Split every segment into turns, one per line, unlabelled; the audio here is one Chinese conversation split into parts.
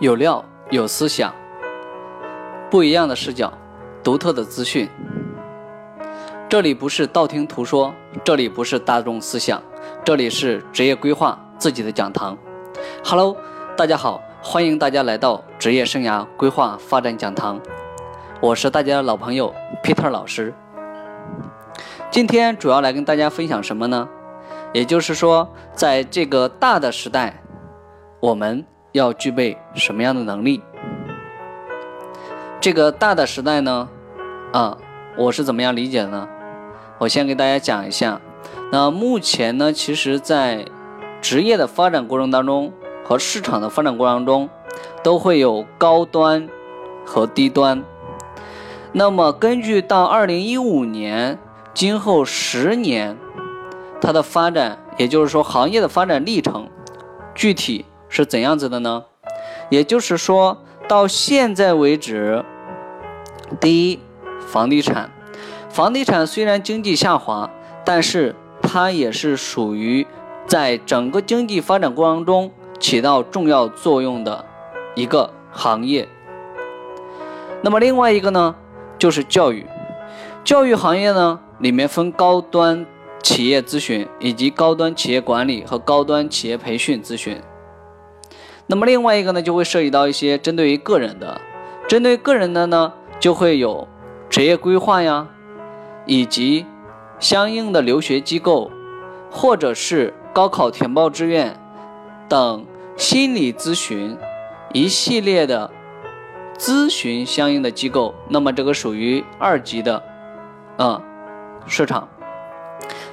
有料有思想，不一样的视角，独特的资讯。这里不是道听途说，这里不是大众思想，这里是职业规划自己的讲堂。Hello，大家好，欢迎大家来到职业生涯规划发展讲堂。我是大家的老朋友 Peter 老师。今天主要来跟大家分享什么呢？也就是说，在这个大的时代，我们。要具备什么样的能力？这个大的时代呢？啊，我是怎么样理解的呢？我先给大家讲一下。那目前呢，其实，在职业的发展过程当中和市场的发展过程中，都会有高端和低端。那么，根据到二零一五年，今后十年它的发展，也就是说行业的发展历程，具体。是怎样子的呢？也就是说到现在为止，第一，房地产，房地产虽然经济下滑，但是它也是属于在整个经济发展过程中起到重要作用的一个行业。那么另外一个呢，就是教育，教育行业呢里面分高端企业咨询以及高端企业管理和高端企业培训咨询。那么另外一个呢，就会涉及到一些针对于个人的，针对个人的呢，就会有职业规划呀，以及相应的留学机构，或者是高考填报志愿等心理咨询一系列的咨询相应的机构。那么这个属于二级的，嗯，市场。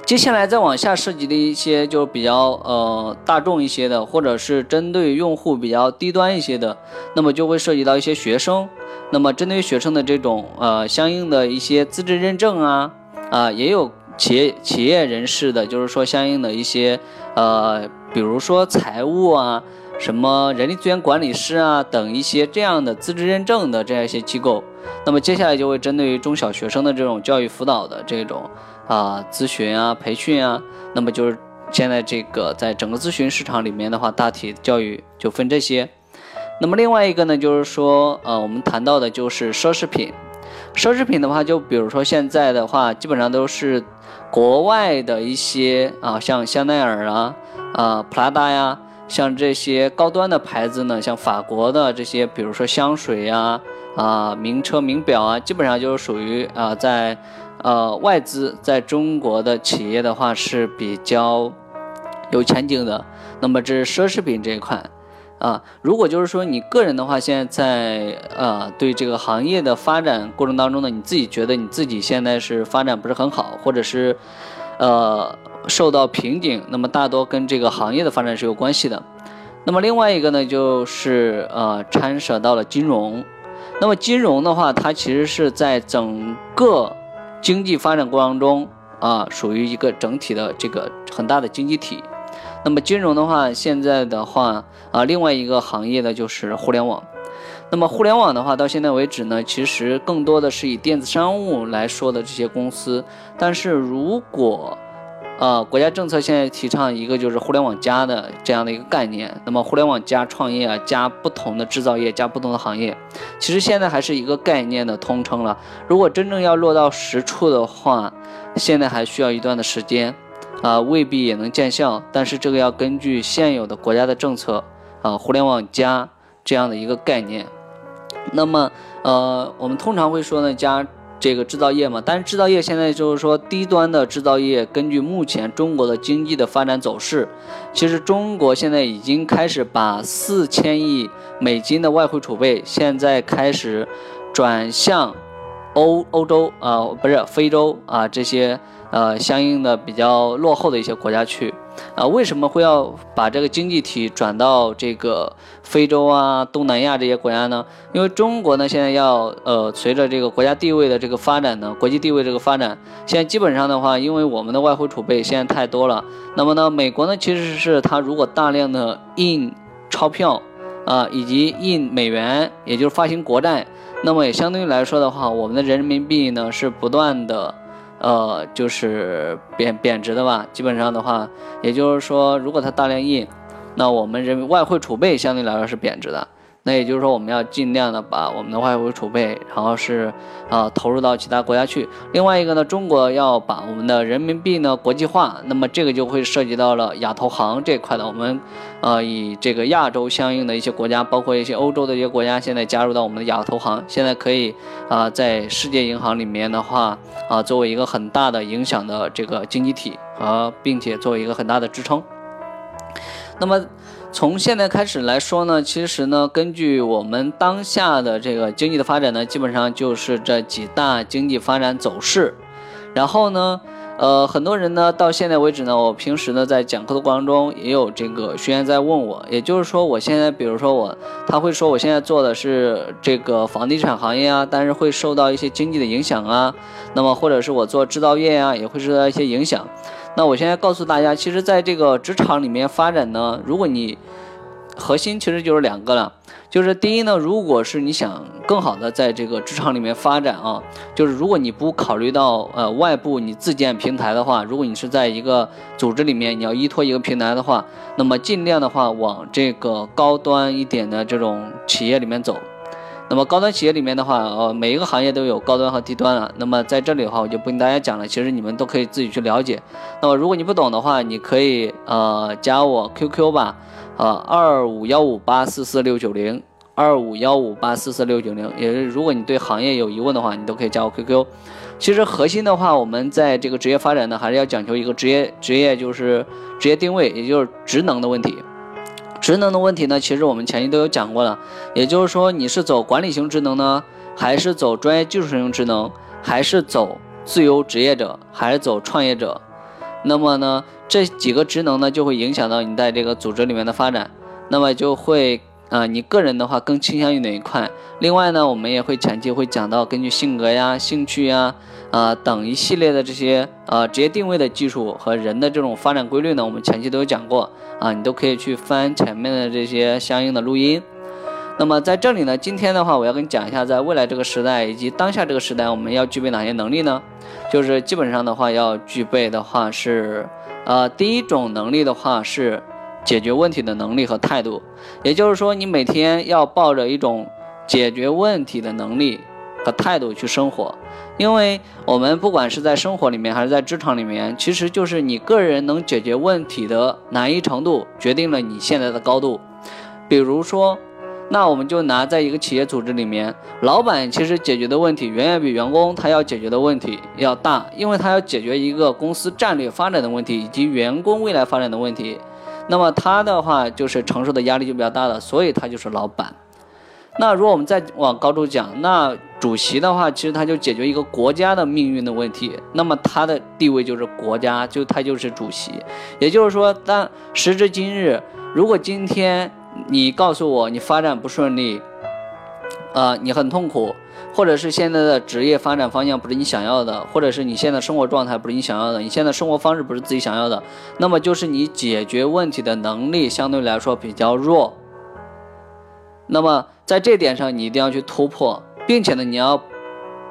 接下来再往下涉及的一些就比较呃大众一些的，或者是针对用户比较低端一些的，那么就会涉及到一些学生。那么针对学生的这种呃相应的一些资质认证啊啊，也有企业企业人士的，就是说相应的一些呃，比如说财务啊、什么人力资源管理师啊等一些这样的资质认证的这样一些机构。那么接下来就会针对于中小学生的这种教育辅导的这种。啊，咨询啊，培训啊，那么就是现在这个在整个咨询市场里面的话，大体教育就分这些。那么另外一个呢，就是说，呃，我们谈到的就是奢侈品。奢侈品的话，就比如说现在的话，基本上都是国外的一些啊，像香奈儿啊，啊，普拉达呀，像这些高端的牌子呢，像法国的这些，比如说香水呀，啊，名车名表啊，基本上就是属于啊，在。呃，外资在中国的企业的话是比较有前景的。那么这是奢侈品这一块啊。如果就是说你个人的话，现在在呃对这个行业的发展过程当中呢，你自己觉得你自己现在是发展不是很好，或者是呃受到瓶颈，那么大多跟这个行业的发展是有关系的。那么另外一个呢，就是呃掺涉到了金融。那么金融的话，它其实是在整个经济发展过程中啊，属于一个整体的这个很大的经济体。那么金融的话，现在的话啊，另外一个行业呢就是互联网。那么互联网的话，到现在为止呢，其实更多的是以电子商务来说的这些公司。但是如果呃，国家政策现在提倡一个就是“互联网加”的这样的一个概念。那么，互联网加创业啊，加不同的制造业，加不同的行业，其实现在还是一个概念的通称了。如果真正要落到实处的话，现在还需要一段的时间，啊，未必也能见效。但是这个要根据现有的国家的政策，啊，“互联网加”这样的一个概念。那么，呃，我们通常会说呢，加。这个制造业嘛，但是制造业现在就是说低端的制造业，根据目前中国的经济的发展走势，其实中国现在已经开始把四千亿美金的外汇储备，现在开始转向欧欧洲啊，不是非洲啊这些呃相应的比较落后的一些国家去。啊，为什么会要把这个经济体转到这个非洲啊、东南亚这些国家呢？因为中国呢，现在要呃，随着这个国家地位的这个发展呢，国际地位这个发展，现在基本上的话，因为我们的外汇储备现在太多了，那么呢，美国呢，其实是它如果大量的印钞票啊，以及印美元，也就是发行国债，那么也相对于来说的话，我们的人民币呢是不断的。呃，就是贬贬值的吧。基本上的话，也就是说，如果它大量印，那我们人民外汇储备相对来说是贬值的。那也就是说，我们要尽量的把我们的外汇储备，然后是啊投入到其他国家去。另外一个呢，中国要把我们的人民币呢国际化，那么这个就会涉及到了亚投行这块的。我们呃以这个亚洲相应的一些国家，包括一些欧洲的一些国家，现在加入到我们的亚投行，现在可以啊在世界银行里面的话啊作为一个很大的影响的这个经济体和并且作为一个很大的支撑。那么。从现在开始来说呢，其实呢，根据我们当下的这个经济的发展呢，基本上就是这几大经济发展走势。然后呢，呃，很多人呢，到现在为止呢，我平时呢在讲课的过程中，也有这个学员在问我，也就是说，我现在比如说我，他会说我现在做的是这个房地产行业啊，但是会受到一些经济的影响啊，那么或者是我做制造业啊，也会受到一些影响。那我现在告诉大家，其实，在这个职场里面发展呢，如果你核心其实就是两个了，就是第一呢，如果是你想更好的在这个职场里面发展啊，就是如果你不考虑到呃外部你自建平台的话，如果你是在一个组织里面你要依托一个平台的话，那么尽量的话往这个高端一点的这种企业里面走。那么高端企业里面的话，呃，每一个行业都有高端和低端了。那么在这里的话，我就不跟大家讲了，其实你们都可以自己去了解。那么如果你不懂的话，你可以呃加我 QQ 吧，啊二五幺五八四四六九零，二五幺五八四四六九零。也是如果你对行业有疑问的话，你都可以加我 QQ。其实核心的话，我们在这个职业发展呢，还是要讲求一个职业职业就是职业定位，也就是职能的问题。职能的问题呢，其实我们前期都有讲过了，也就是说你是走管理型职能呢，还是走专业技术型职能，还是走自由职业者，还是走创业者？那么呢，这几个职能呢，就会影响到你在这个组织里面的发展，那么就会。啊，你个人的话更倾向于哪一块？另外呢，我们也会前期会讲到根据性格呀、兴趣呀、啊等一系列的这些呃职业定位的技术和人的这种发展规律呢，我们前期都有讲过啊，你都可以去翻前面的这些相应的录音。那么在这里呢，今天的话我要跟你讲一下，在未来这个时代以及当下这个时代，我们要具备哪些能力呢？就是基本上的话要具备的话是，呃，第一种能力的话是。解决问题的能力和态度，也就是说，你每天要抱着一种解决问题的能力和态度去生活。因为我们不管是在生活里面还是在职场里面，其实就是你个人能解决问题的难易程度决定了你现在的高度。比如说，那我们就拿在一个企业组织里面，老板其实解决的问题远远比员工他要解决的问题要大，因为他要解决一个公司战略发展的问题以及员工未来发展的问题。那么他的话就是承受的压力就比较大了，所以他就是老板。那如果我们再往高处讲，那主席的话，其实他就解决一个国家的命运的问题，那么他的地位就是国家，就他就是主席。也就是说，当时至今日，如果今天你告诉我你发展不顺利，啊，你很痛苦。或者是现在的职业发展方向不是你想要的，或者是你现在生活状态不是你想要的，你现在生活方式不是自己想要的，那么就是你解决问题的能力相对来说比较弱。那么在这点上，你一定要去突破，并且呢，你要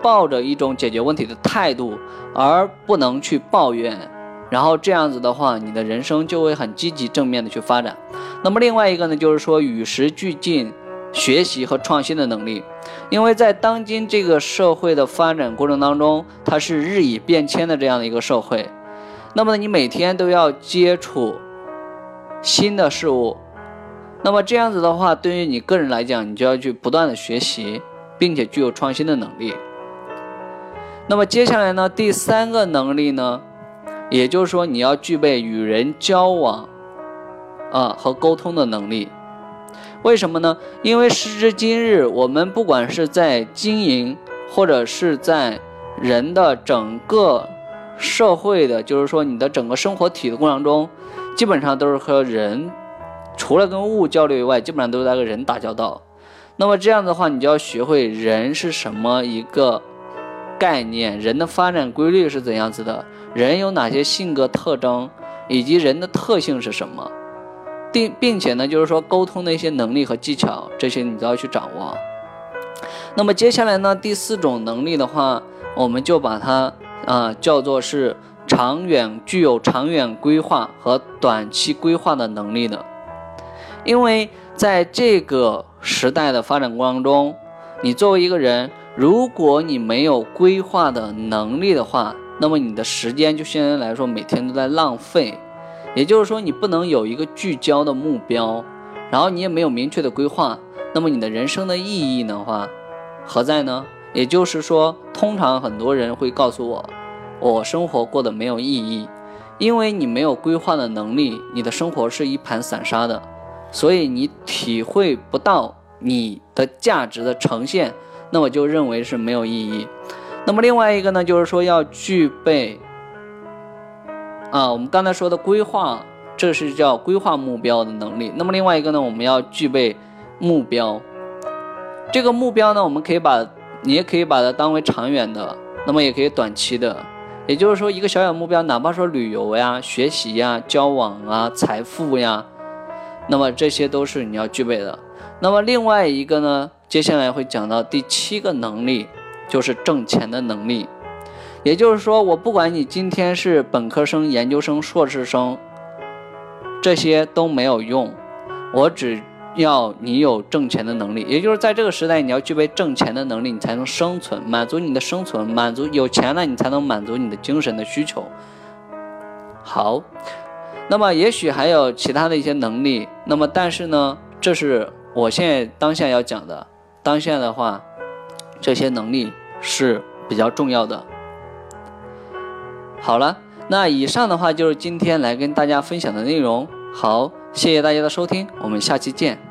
抱着一种解决问题的态度，而不能去抱怨。然后这样子的话，你的人生就会很积极正面的去发展。那么另外一个呢，就是说与时俱进。学习和创新的能力，因为在当今这个社会的发展过程当中，它是日益变迁的这样的一个社会，那么你每天都要接触新的事物，那么这样子的话，对于你个人来讲，你就要去不断的学习，并且具有创新的能力。那么接下来呢，第三个能力呢，也就是说你要具备与人交往啊和沟通的能力。为什么呢？因为时至今日，我们不管是在经营，或者是在人的整个社会的，就是说你的整个生活体的过程中，基本上都是和人，除了跟物交流以外，基本上都是在跟人打交道。那么这样的话，你就要学会人是什么一个概念，人的发展规律是怎样子的，人有哪些性格特征，以及人的特性是什么。并并且呢，就是说沟通的一些能力和技巧，这些你都要去掌握。那么接下来呢，第四种能力的话，我们就把它啊叫做是长远具有长远规划和短期规划的能力的。因为在这个时代的发展过程中，你作为一个人，如果你没有规划的能力的话，那么你的时间就相对来说每天都在浪费。也就是说，你不能有一个聚焦的目标，然后你也没有明确的规划，那么你的人生的意义的话，何在呢？也就是说，通常很多人会告诉我，我生活过得没有意义，因为你没有规划的能力，你的生活是一盘散沙的，所以你体会不到你的价值的呈现，那我就认为是没有意义。那么另外一个呢，就是说要具备。啊，我们刚才说的规划，这是叫规划目标的能力。那么另外一个呢，我们要具备目标。这个目标呢，我们可以把，你也可以把它当为长远的，那么也可以短期的。也就是说，一个小小目标，哪怕说旅游呀、学习呀、交往啊、财富呀，那么这些都是你要具备的。那么另外一个呢，接下来会讲到第七个能力，就是挣钱的能力。也就是说，我不管你今天是本科生、研究生、硕士生，这些都没有用。我只要你有挣钱的能力，也就是在这个时代，你要具备挣钱的能力，你才能生存，满足你的生存，满足有钱了，你才能满足你的精神的需求。好，那么也许还有其他的一些能力，那么但是呢，这是我现在当下要讲的。当下的话，这些能力是比较重要的。好了，那以上的话就是今天来跟大家分享的内容。好，谢谢大家的收听，我们下期见。